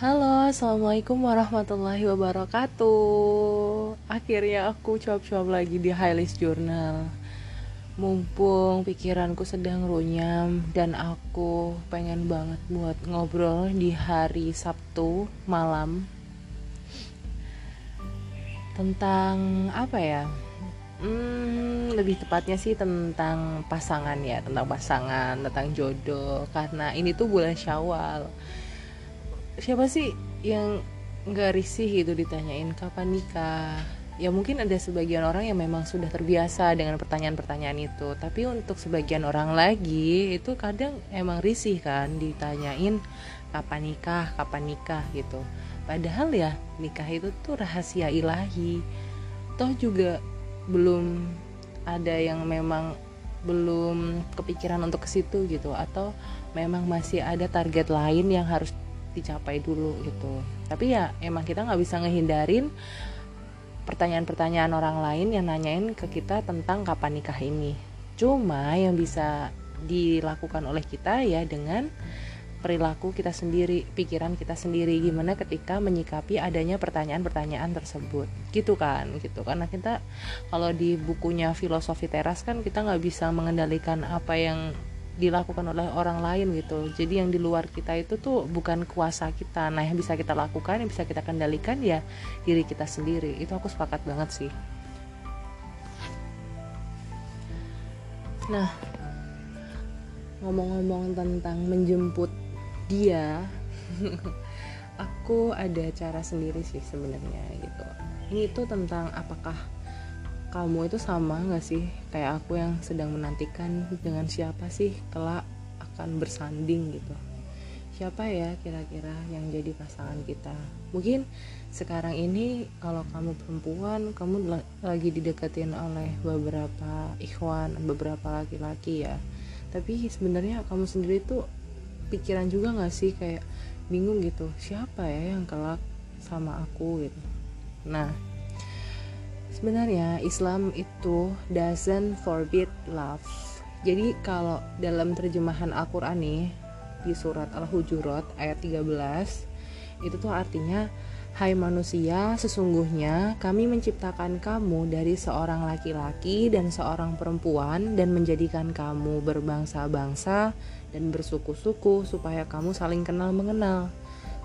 Halo, Assalamualaikum warahmatullahi wabarakatuh. Akhirnya aku cuap-cuap lagi di Highlight Journal. Mumpung pikiranku sedang runyam Dan aku pengen banget buat ngobrol di hari Sabtu malam Tentang apa ya Hmm, lebih tepatnya sih tentang pasangan ya, tentang pasangan, tentang jodoh. Karena ini tuh bulan Syawal. Siapa sih yang nggak risih gitu ditanyain kapan nikah? Ya mungkin ada sebagian orang yang memang sudah terbiasa dengan pertanyaan-pertanyaan itu. Tapi untuk sebagian orang lagi itu kadang emang risih kan ditanyain kapan nikah? Kapan nikah? gitu. Padahal ya nikah itu tuh rahasia ilahi. Toh juga belum ada yang memang belum kepikiran untuk ke situ gitu atau memang masih ada target lain yang harus dicapai dulu gitu. Tapi ya emang kita nggak bisa ngehindarin pertanyaan-pertanyaan orang lain yang nanyain ke kita tentang kapan nikah ini. Cuma yang bisa dilakukan oleh kita ya dengan perilaku kita sendiri, pikiran kita sendiri. Gimana ketika menyikapi adanya pertanyaan-pertanyaan tersebut, gitu kan, gitu. Karena kita kalau di bukunya filosofi teras kan kita nggak bisa mengendalikan apa yang dilakukan oleh orang lain gitu. Jadi yang di luar kita itu tuh bukan kuasa kita. Nah yang bisa kita lakukan yang bisa kita kendalikan ya diri kita sendiri. Itu aku sepakat banget sih. Nah ngomong-ngomong tentang menjemput dia. Aku ada cara sendiri sih sebenarnya gitu. Ini tuh tentang apakah kamu itu sama gak sih? Kayak aku yang sedang menantikan dengan siapa sih kelak akan bersanding gitu. Siapa ya kira-kira yang jadi pasangan kita? Mungkin sekarang ini kalau kamu perempuan kamu lagi dideketin oleh beberapa ikhwan beberapa laki-laki ya. Tapi sebenarnya kamu sendiri tuh pikiran juga gak sih? Kayak bingung gitu siapa ya yang kelak sama aku? Gitu. Nah Sebenarnya Islam itu doesn't forbid love. Jadi kalau dalam terjemahan Al-Qur'an nih di surat Al-Hujurat ayat 13 itu tuh artinya Hai manusia, sesungguhnya kami menciptakan kamu dari seorang laki-laki dan seorang perempuan dan menjadikan kamu berbangsa-bangsa dan bersuku-suku supaya kamu saling kenal mengenal.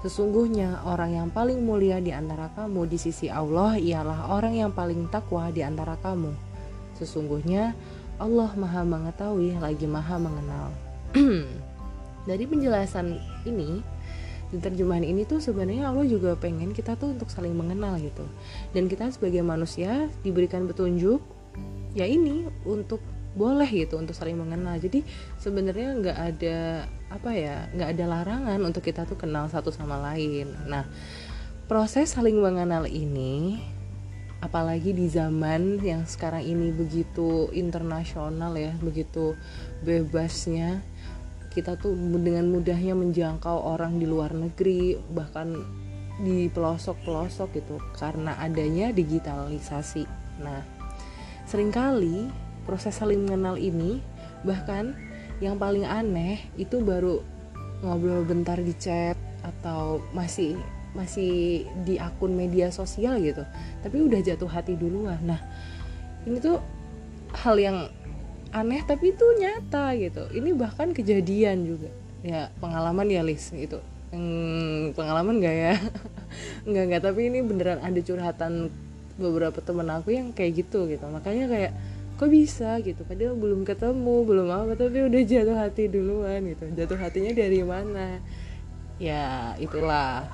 Sesungguhnya orang yang paling mulia di antara kamu di sisi Allah ialah orang yang paling takwa di antara kamu. Sesungguhnya Allah Maha Mengetahui lagi Maha Mengenal. Dari penjelasan ini, di terjemahan ini tuh sebenarnya Allah juga pengen kita tuh untuk saling mengenal gitu. Dan kita sebagai manusia diberikan petunjuk ya ini untuk boleh gitu untuk saling mengenal. Jadi sebenarnya nggak ada apa ya nggak ada larangan untuk kita tuh kenal satu sama lain. Nah proses saling mengenal ini apalagi di zaman yang sekarang ini begitu internasional ya begitu bebasnya kita tuh dengan mudahnya menjangkau orang di luar negeri bahkan di pelosok-pelosok gitu karena adanya digitalisasi. Nah sering kali proses saling mengenal ini bahkan yang paling aneh itu baru ngobrol bentar di chat atau masih masih di akun media sosial gitu. Tapi udah jatuh hati duluan. Nah ini tuh hal yang aneh tapi itu nyata gitu. Ini bahkan kejadian juga. Ya pengalaman ya Lis gitu. Hmm, pengalaman gak ya? Nggak nggak. Tapi ini beneran ada curhatan beberapa temen aku yang kayak gitu gitu. Makanya kayak kok bisa gitu? Padahal belum ketemu belum apa tapi udah jatuh hati duluan gitu. Jatuh hatinya dari mana? Ya itulah.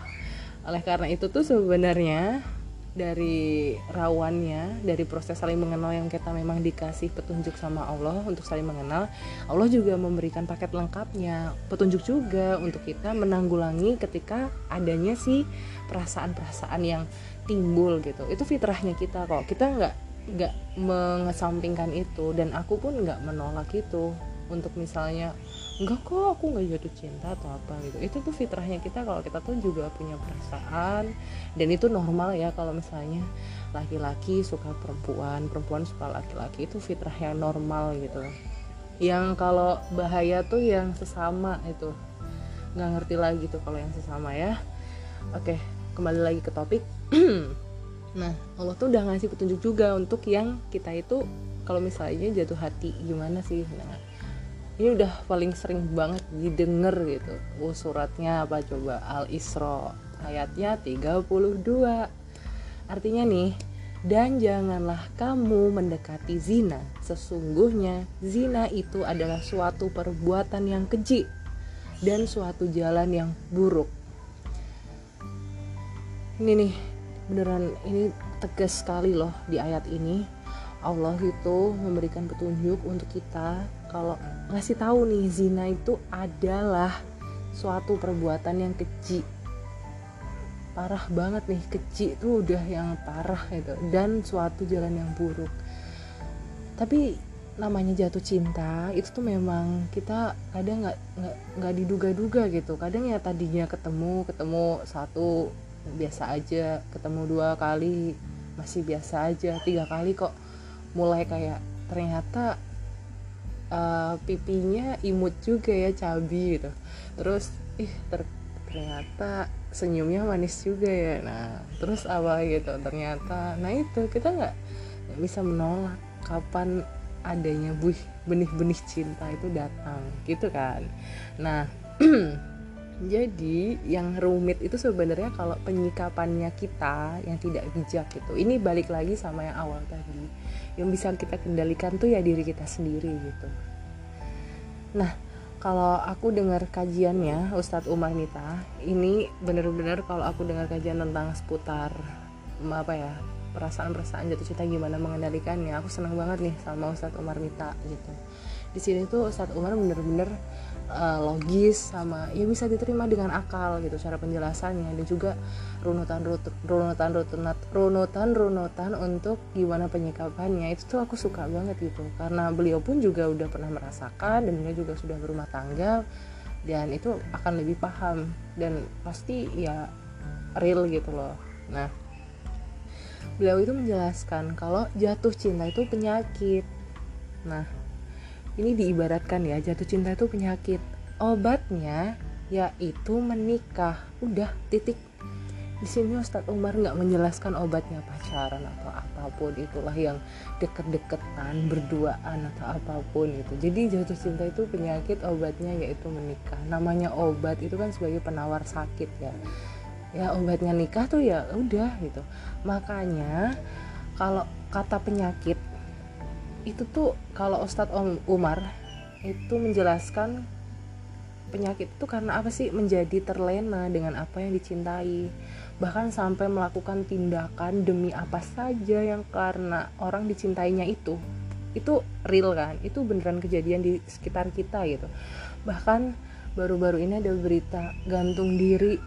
Oleh karena itu tuh sebenarnya dari rawannya dari proses saling mengenal yang kita memang dikasih petunjuk sama Allah untuk saling mengenal Allah juga memberikan paket lengkapnya. Petunjuk juga untuk kita menanggulangi ketika adanya sih perasaan-perasaan yang timbul gitu. Itu fitrahnya kita kok. Kita nggak nggak mengesampingkan itu dan aku pun nggak menolak itu untuk misalnya enggak kok aku nggak jatuh cinta atau apa gitu. Itu tuh fitrahnya kita kalau kita tuh juga punya perasaan dan itu normal ya kalau misalnya laki-laki suka perempuan perempuan suka laki-laki itu fitrah yang normal gitu. Yang kalau bahaya tuh yang sesama itu. Nggak ngerti lagi tuh kalau yang sesama ya. Oke kembali lagi ke topik nah Allah tuh udah ngasih petunjuk juga untuk yang kita itu kalau misalnya jatuh hati gimana sih? Nah ini udah paling sering banget didengar gitu. Oh, suratnya apa? Coba Al Isra ayatnya 32 artinya nih dan janganlah kamu mendekati zina. Sesungguhnya zina itu adalah suatu perbuatan yang keji dan suatu jalan yang buruk. Ini nih beneran ini tegas sekali loh di ayat ini. Allah itu memberikan petunjuk untuk kita kalau ngasih tahu nih zina itu adalah suatu perbuatan yang keji. Parah banget nih keji itu udah yang parah gitu dan suatu jalan yang buruk. Tapi namanya jatuh cinta itu tuh memang kita kadang nggak nggak diduga-duga gitu. Kadang ya tadinya ketemu ketemu satu biasa aja ketemu dua kali masih biasa aja tiga kali kok. Mulai kayak ternyata uh, pipinya imut juga ya cabi gitu. Terus ih ter ternyata senyumnya manis juga ya. Nah terus apa gitu ternyata. Nah itu kita nggak bisa menolak kapan adanya buih benih-benih cinta itu datang. Gitu kan. Nah jadi yang rumit itu sebenarnya kalau penyikapannya kita yang tidak bijak gitu. Ini balik lagi sama yang awal tadi. Yang bisa kita kendalikan tuh ya diri kita sendiri gitu. Nah kalau aku dengar kajiannya Ustadz Umar Nita ini bener-bener kalau aku dengar kajian tentang seputar apa ya perasaan-perasaan jatuh cinta gimana mengendalikannya aku senang banget nih sama Ustadz Umar Mita gitu. Di sini tuh Ustadz Umar bener-bener uh, logis sama ya bisa diterima dengan akal gitu cara penjelasannya. Dan juga runutan runutan runutan runutan runutan untuk gimana penyikapannya. Itu tuh aku suka banget gitu. Karena beliau pun juga udah pernah merasakan dan dia juga sudah berumah tangga. Dan itu akan lebih paham. Dan pasti ya real gitu loh. Nah beliau itu menjelaskan kalau jatuh cinta itu penyakit. Nah, ini diibaratkan ya, jatuh cinta itu penyakit. Obatnya yaitu menikah. Udah, titik. Di sini Ustadz Umar nggak menjelaskan obatnya pacaran atau apa pun itulah yang deket-deketan, berduaan atau apa pun itu. Jadi jatuh cinta itu penyakit, obatnya yaitu menikah. Namanya obat itu kan sebagai penawar sakit ya ya obatnya nikah tuh ya udah gitu makanya kalau kata penyakit itu tuh kalau Ustadz Om Umar itu menjelaskan penyakit itu karena apa sih? Menjadi terlena dengan apa yang dicintai. Bahkan sampai melakukan tindakan demi apa saja yang karena orang dicintainya itu. Itu real kan? Itu beneran kejadian di sekitar kita gitu. Bahkan baru-baru ini ada berita gantung diri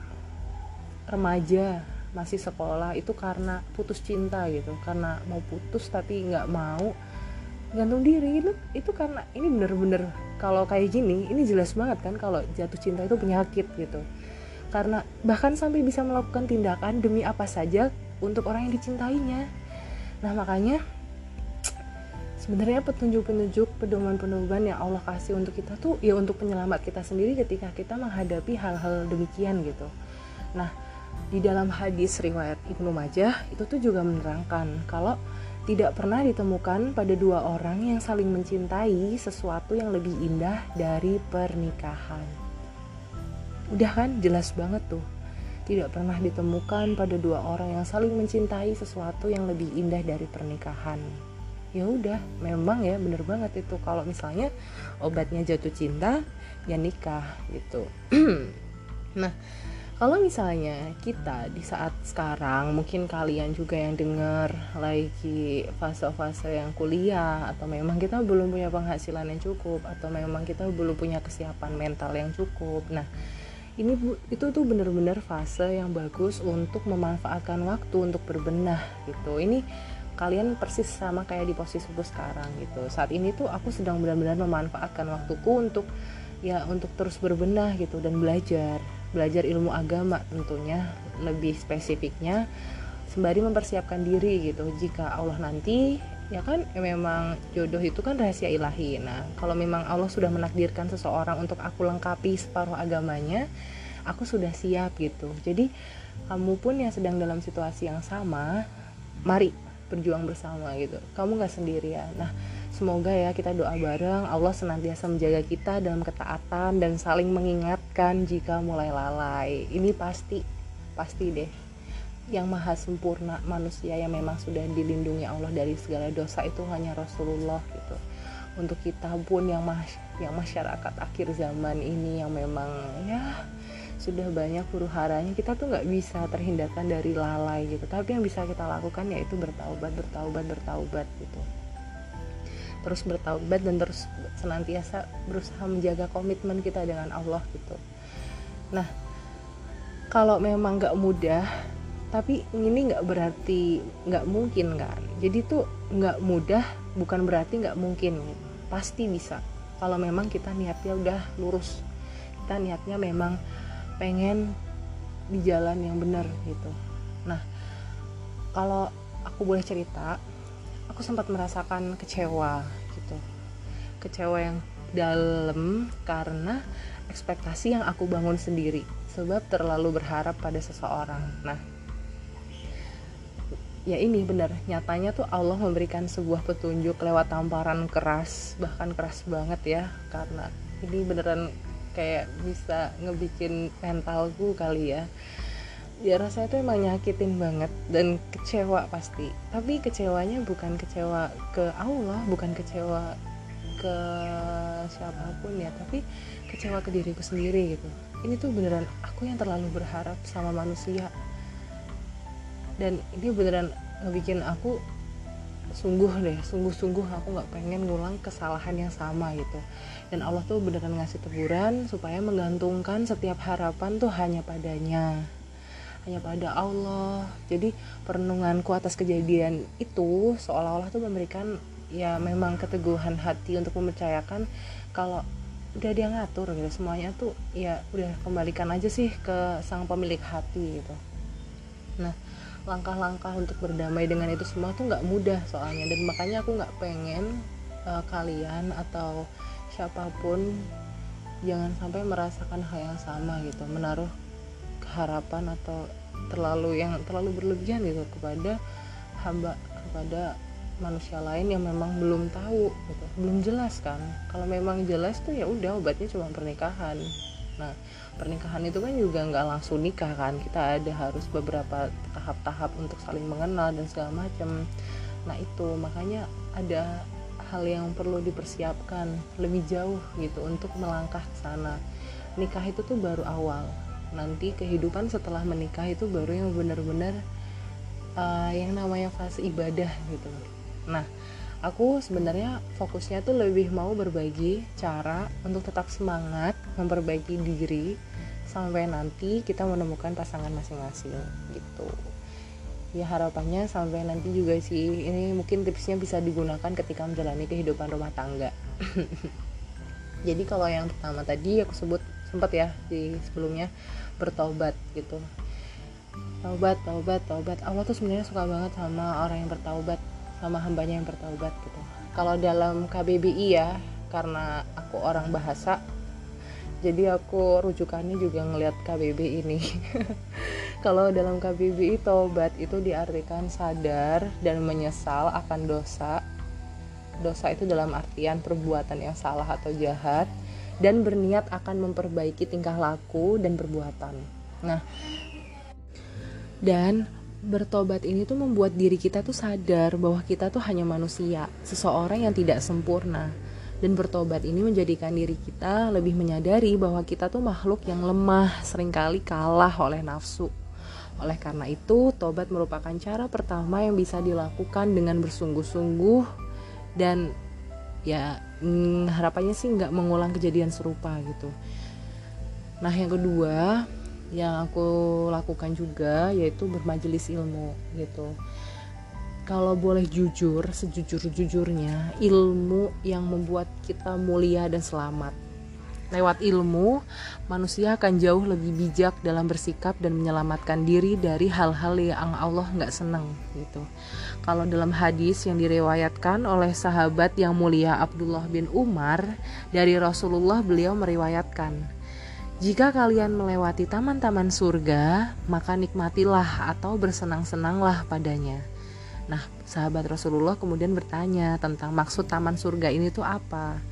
remaja masih sekolah itu karena putus cinta gitu. Karena mau putus tapi nggak mau gantung diri itu itu karena ini bener-bener kalau kayak gini ini jelas banget kan kalau jatuh cinta itu penyakit gitu. Karena bahkan sampai bisa melakukan tindakan demi apa saja untuk orang yang dicintainya. Nah makanya sebenarnya petunjuk-petunjuk pedoman-pedoman yang Allah kasih untuk kita tuh ya untuk penyelamat kita sendiri ketika kita menghadapi hal-hal demikian gitu. Nah di dalam hadis riwayat Ibnu Majah itu tuh juga menerangkan kalau tidak pernah ditemukan pada dua orang yang saling mencintai sesuatu yang lebih indah dari pernikahan. Udah kan jelas banget tuh. Tidak pernah ditemukan pada dua orang yang saling mencintai sesuatu yang lebih indah dari pernikahan. Ya udah, memang ya bener banget itu kalau misalnya obatnya jatuh cinta ya nikah gitu. nah, kalau misalnya kita di saat sekarang mungkin kalian juga yang dengar lagi fase-fase yang kuliah atau memang kita belum punya penghasilan yang cukup atau memang kita belum punya kesiapan mental yang cukup. Nah ini itu tuh bener-bener fase yang bagus untuk memanfaatkan waktu untuk berbenah gitu. Ini kalian persis sama kayak di posisiku sekarang gitu. Saat ini tuh aku sedang benar-benar memanfaatkan waktuku untuk ya untuk terus berbenah gitu dan belajar belajar ilmu agama tentunya lebih spesifiknya sembari mempersiapkan diri gitu. Jika Allah nanti ya kan ya memang jodoh itu kan rahasia ilahi. Nah kalau memang Allah sudah menakdirkan seseorang untuk aku lengkapi separuh agamanya aku sudah siap gitu. Jadi kamu pun yang sedang dalam situasi yang sama mari berjuang bersama gitu. Kamu nggak sendirian. Nah semoga ya kita doa bareng. Allah senantiasa menjaga kita dalam ketaatan dan saling mengingatkan jika mulai lalai. Ini pasti pasti deh. Yang maha sempurna manusia yang memang sudah dilindungi Allah dari segala dosa itu hanya Rasulullah gitu. Untuk kita pun yang mas yang masyarakat akhir zaman ini yang memang ya sudah banyak huru haranya kita tuh nggak bisa terhindarkan dari lalai gitu. Tapi yang bisa kita lakukan yaitu bertaubat bertaubat bertaubat gitu terus bertaubat dan terus senantiasa berusaha menjaga komitmen kita dengan Allah gitu. Nah kalau memang nggak mudah tapi ini nggak berarti nggak mungkin kan? Jadi tuh nggak mudah bukan berarti nggak mungkin pasti bisa. Kalau memang kita niatnya udah lurus kita niatnya memang pengen di jalan yang benar gitu. Nah kalau aku boleh cerita aku sempat merasakan kecewa gitu. Kecewa yang dalam karena ekspektasi yang aku bangun sendiri sebab terlalu berharap pada seseorang. Nah ya ini benar nyatanya tuh Allah memberikan sebuah petunjuk lewat tamparan keras bahkan keras banget ya karena ini beneran kayak bisa ngebikin mentalku kali ya ya rasanya tuh emang nyakitin banget dan kecewa pasti. Tapi kecewanya bukan kecewa ke Allah bukan kecewa ke siapa pun ya tapi kecewa ke diriku sendiri gitu. Ini tuh beneran aku yang terlalu berharap sama manusia. Dan ini beneran ngebikin aku sungguh deh sungguh-sungguh aku nggak pengen ngulang kesalahan yang sama gitu. Dan Allah tuh beneran ngasih teguran supaya menggantungkan setiap harapan tuh hanya padanya hanya pada Allah. Jadi perenunganku atas kejadian itu seolah-olah tuh memberikan ya memang keteguhan hati untuk mempercayakan kalau udah dia ngatur gitu. Semuanya tuh ya udah kembalikan aja sih ke sang pemilik hati gitu. Nah langkah-langkah untuk berdamai dengan itu semua tuh nggak mudah soalnya. Dan makanya aku nggak pengen uh, kalian atau siapa pun jangan sampai merasakan hal yang sama gitu. Menaruh harapan atau terlalu yang terlalu berlebihan gitu kepada hamba kepada manusia lain yang memang belum tahu gitu belum jelas kan. Kalau memang jelas tuh ya udah obatnya cuma pernikahan. Nah pernikahan itu kan juga nggak langsung nikah kan. Kita ada harus beberapa tahap-tahap untuk saling mengenal dan segala macam nah itu makanya ada hal yang perlu dipersiapkan lebih jauh gitu untuk melangkah ke sana. Nikah itu tuh baru awal nanti kehidupan setelah menikah itu baru yang benar-benar uh, yang namanya fase ibadah gitu. Nah aku sebenarnya fokusnya tuh lebih mau berbagi cara untuk tetap semangat memperbaiki diri sampai nanti kita menemukan pasangan masing-masing gitu. Ya harapannya sampai nanti juga sih ini mungkin tipsnya bisa digunakan ketika menjalani kehidupan rumah tangga. Jadi kalau yang pertama tadi aku sebut sempat ya di sebelumnya bertobat gitu. Taubat taubat taubat. Allah tuh sebenarnya suka banget sama orang yang bertaubat sama hambanya yang bertaubat gitu. Kalau dalam KBBI ya karena aku orang bahasa jadi aku rujukannya juga ngelihat KBBI ini. Kalau dalam KBBI tobat itu diartikan sadar dan menyesal akan dosa. Dosa itu dalam artian perbuatan yang salah atau jahat dan berniat akan memperbaiki tingkah laku dan perbuatan nah dan bertobat ini tuh membuat diri kita tuh sadar bahwa kita tuh hanya manusia, seseorang yang tidak sempurna. Dan bertobat ini menjadikan diri kita lebih menyadari bahwa kita tuh makhluk yang lemah, sering kali kalah oleh nafsu. Oleh karena itu, tobat merupakan cara pertama yang bisa dilakukan dengan bersungguh-sungguh dan ya hmm, harapannya sih nggak mengulang kejadian serupa gitu. Nah yang kedua, yang aku lakukan juga yaitu bermajelis ilmu gitu kalau boleh jujur sejujur-jujurnya ilmu yang membuat kita mulia dan selamat Lewat ilmu, manusia akan jauh lebih bijak dalam bersikap dan menyelamatkan diri dari hal-hal yang Allah nggak seneng gitu. Kalau dalam hadis yang direwayatkan oleh sahabat yang mulia Abdullah bin Umar dari Rasulullah beliau meriwayatkan, jika kalian melewati taman-taman surga, maka nikmatilah atau bersenang-senanglah padanya. Nah, sahabat Rasulullah kemudian bertanya tentang maksud taman surga ini tuh apa?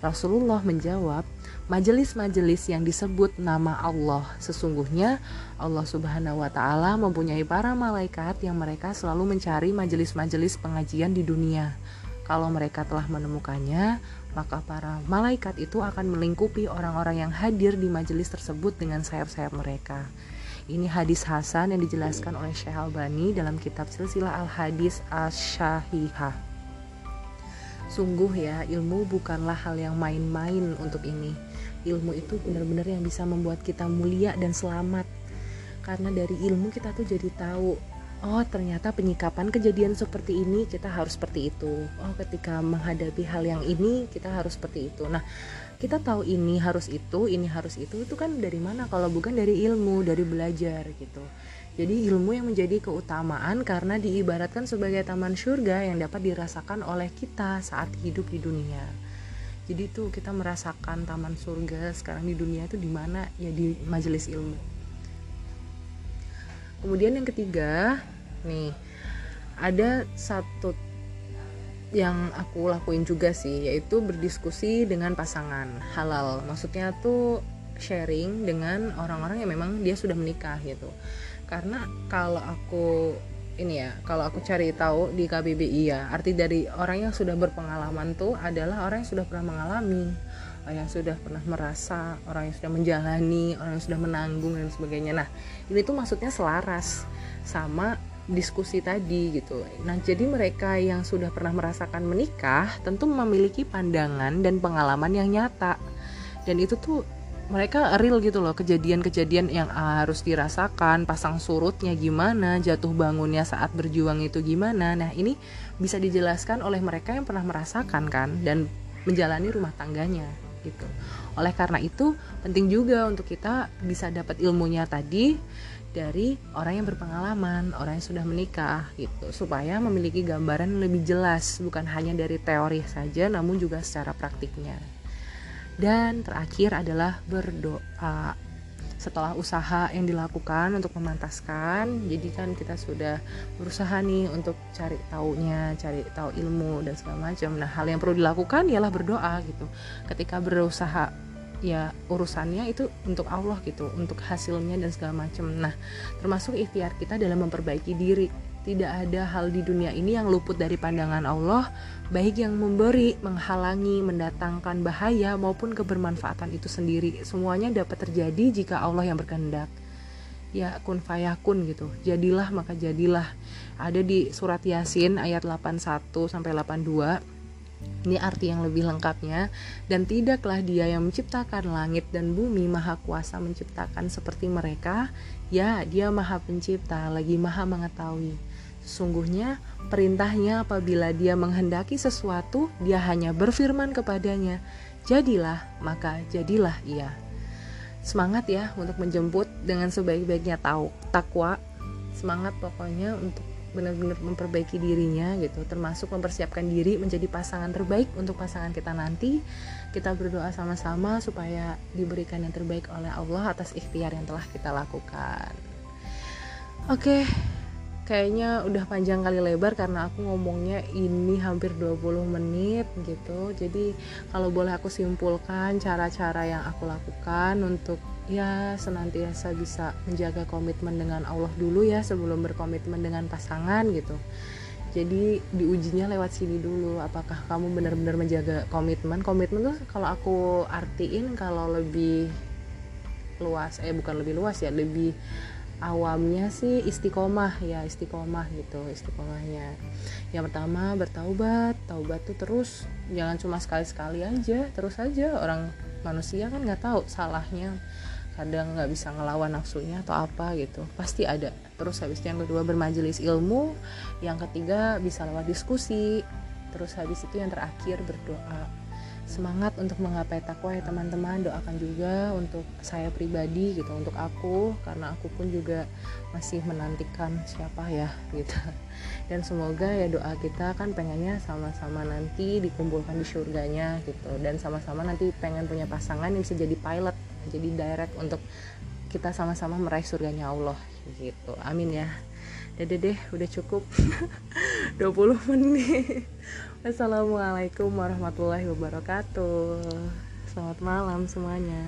Rasulullah menjawab, majelis-majelis yang disebut nama Allah. Sesungguhnya Allah Subhanahu wa taala mempunyai para malaikat yang mereka selalu mencari majelis-majelis pengajian di dunia. Kalau mereka telah menemukannya, maka para malaikat itu akan melingkupi orang-orang yang hadir di majelis tersebut dengan sayap-sayap mereka. Ini hadis Hasan yang dijelaskan oleh Syekh Albani dalam kitab Silsilah Al-Hadis Asy-Syahihah. Sungguh ya, ilmu bukanlah hal yang main-main untuk ini. Ilmu itu benar-benar yang bisa membuat kita mulia dan selamat. Karena dari ilmu kita tuh jadi tahu, oh ternyata penyikapan kejadian seperti ini kita harus seperti itu. Oh ketika menghadapi hal yang ini kita harus seperti itu. Nah, kita tahu ini harus itu, ini harus itu, itu kan dari mana kalau bukan dari ilmu, dari belajar gitu. Jadi ilmu yang menjadi keutamaan karena diibaratkan sebagai taman surga yang dapat dirasakan oleh kita saat hidup di dunia. Jadi tuh kita merasakan taman surga sekarang di dunia itu di mana? Ya di majelis ilmu. Kemudian yang ketiga, nih ada satu yang aku lakuin juga sih yaitu berdiskusi dengan pasangan halal. Maksudnya tuh sharing dengan orang-orang yang memang dia sudah menikah gitu karena kalau aku ini ya kalau aku cari tahu di KBBI ya arti dari orang yang sudah berpengalaman tuh adalah orang yang sudah pernah mengalami orang yang sudah pernah merasa orang yang sudah menjalani orang yang sudah menanggung dan sebagainya nah ini tuh maksudnya selaras sama diskusi tadi gitu. Nah, jadi mereka yang sudah pernah merasakan menikah tentu memiliki pandangan dan pengalaman yang nyata. Dan itu tuh mereka real gitu loh kejadian-kejadian yang harus dirasakan pasang surutnya gimana jatuh bangunnya saat berjuang itu gimana. Nah ini bisa dijelaskan oleh mereka yang pernah merasakan kan dan menjalani rumah tangganya gitu. Oleh karena itu penting juga untuk kita bisa dapat ilmunya tadi dari orang yang berpengalaman, orang yang sudah menikah gitu, supaya memiliki gambaran lebih jelas bukan hanya dari teori saja namun juga secara praktiknya dan terakhir adalah berdoa. Setelah usaha yang dilakukan untuk memantaskan jadi kan kita sudah berusaha nih untuk cari taunya cari tahu ilmu dan segala macam. Nah hal yang perlu dilakukan ialah berdoa gitu. Ketika berusaha ya urusannya itu untuk Allah gitu untuk hasilnya dan segala macam. Nah termasuk ikhtiar kita dalam memperbaiki diri tidak ada hal di dunia ini yang luput dari pandangan Allah, baik yang memberi, menghalangi, mendatangkan bahaya maupun kebermanfaatan itu sendiri. Semuanya dapat terjadi jika Allah yang berkehendak. Ya kun fayakun gitu. Jadilah maka jadilah. Ada di surat Yasin ayat 81 sampai 82. Ini arti yang lebih lengkapnya dan tidaklah dia yang menciptakan langit dan bumi maha kuasa menciptakan seperti mereka ya dia maha pencipta lagi maha mengetahui Sungguhnya perintahnya apabila dia menghendaki sesuatu, dia hanya berfirman kepadanya, jadilah, maka jadilah ia. Semangat ya untuk menjemput dengan sebaik-baiknya tahu takwa. Semangat pokoknya untuk benar-benar memperbaiki dirinya gitu, termasuk mempersiapkan diri menjadi pasangan terbaik untuk pasangan kita nanti. Kita berdoa sama-sama supaya diberikan yang terbaik oleh Allah atas ikhtiar yang telah kita lakukan. Oke, okay kayaknya udah panjang kali lebar karena aku ngomongnya ini hampir 20 menit gitu. Jadi kalau boleh aku simpulkan cara-cara yang aku lakukan untuk ya senantiasa bisa menjaga komitmen dengan Allah dulu ya sebelum berkomitmen dengan pasangan gitu. Jadi diujinya lewat sini dulu. Apakah kamu benar-benar menjaga komitmen? Komitmen tuh kalau aku artiin kalau lebih luas eh bukan lebih luas ya lebih awamnya sih istiqomah ya istiqomah gitu istiqomahnya. Yang pertama bertaubat. Taubat tuh terus jangan cuma sekali-sekali aja terus aja orang manusia kan nggak tahu salahnya. Kadang nggak bisa ngelawan nafsunya atau apa gitu. Pasti ada. Terus habis yang kedua bermajelis ilmu. Yang ketiga bisa lewat diskusi. Terus habis itu yang terakhir berdoa semangat untuk menggapai takwa ya teman-teman. Doakan juga untuk saya pribadi gitu untuk aku karena aku pun juga masih menantikan siapa ya gitu. Dan semoga ya doa kita kan pengennya sama-sama nanti dikumpulkan di surganya gitu. Dan sama-sama nanti pengen punya pasangan yang bisa jadi pilot jadi direct untuk kita sama-sama meraih surganya Allah gitu. Amin ya. Dadah deh udah cukup. 20 menit Assalamualaikum warahmatullahi wabarakatuh. Selamat malam semuanya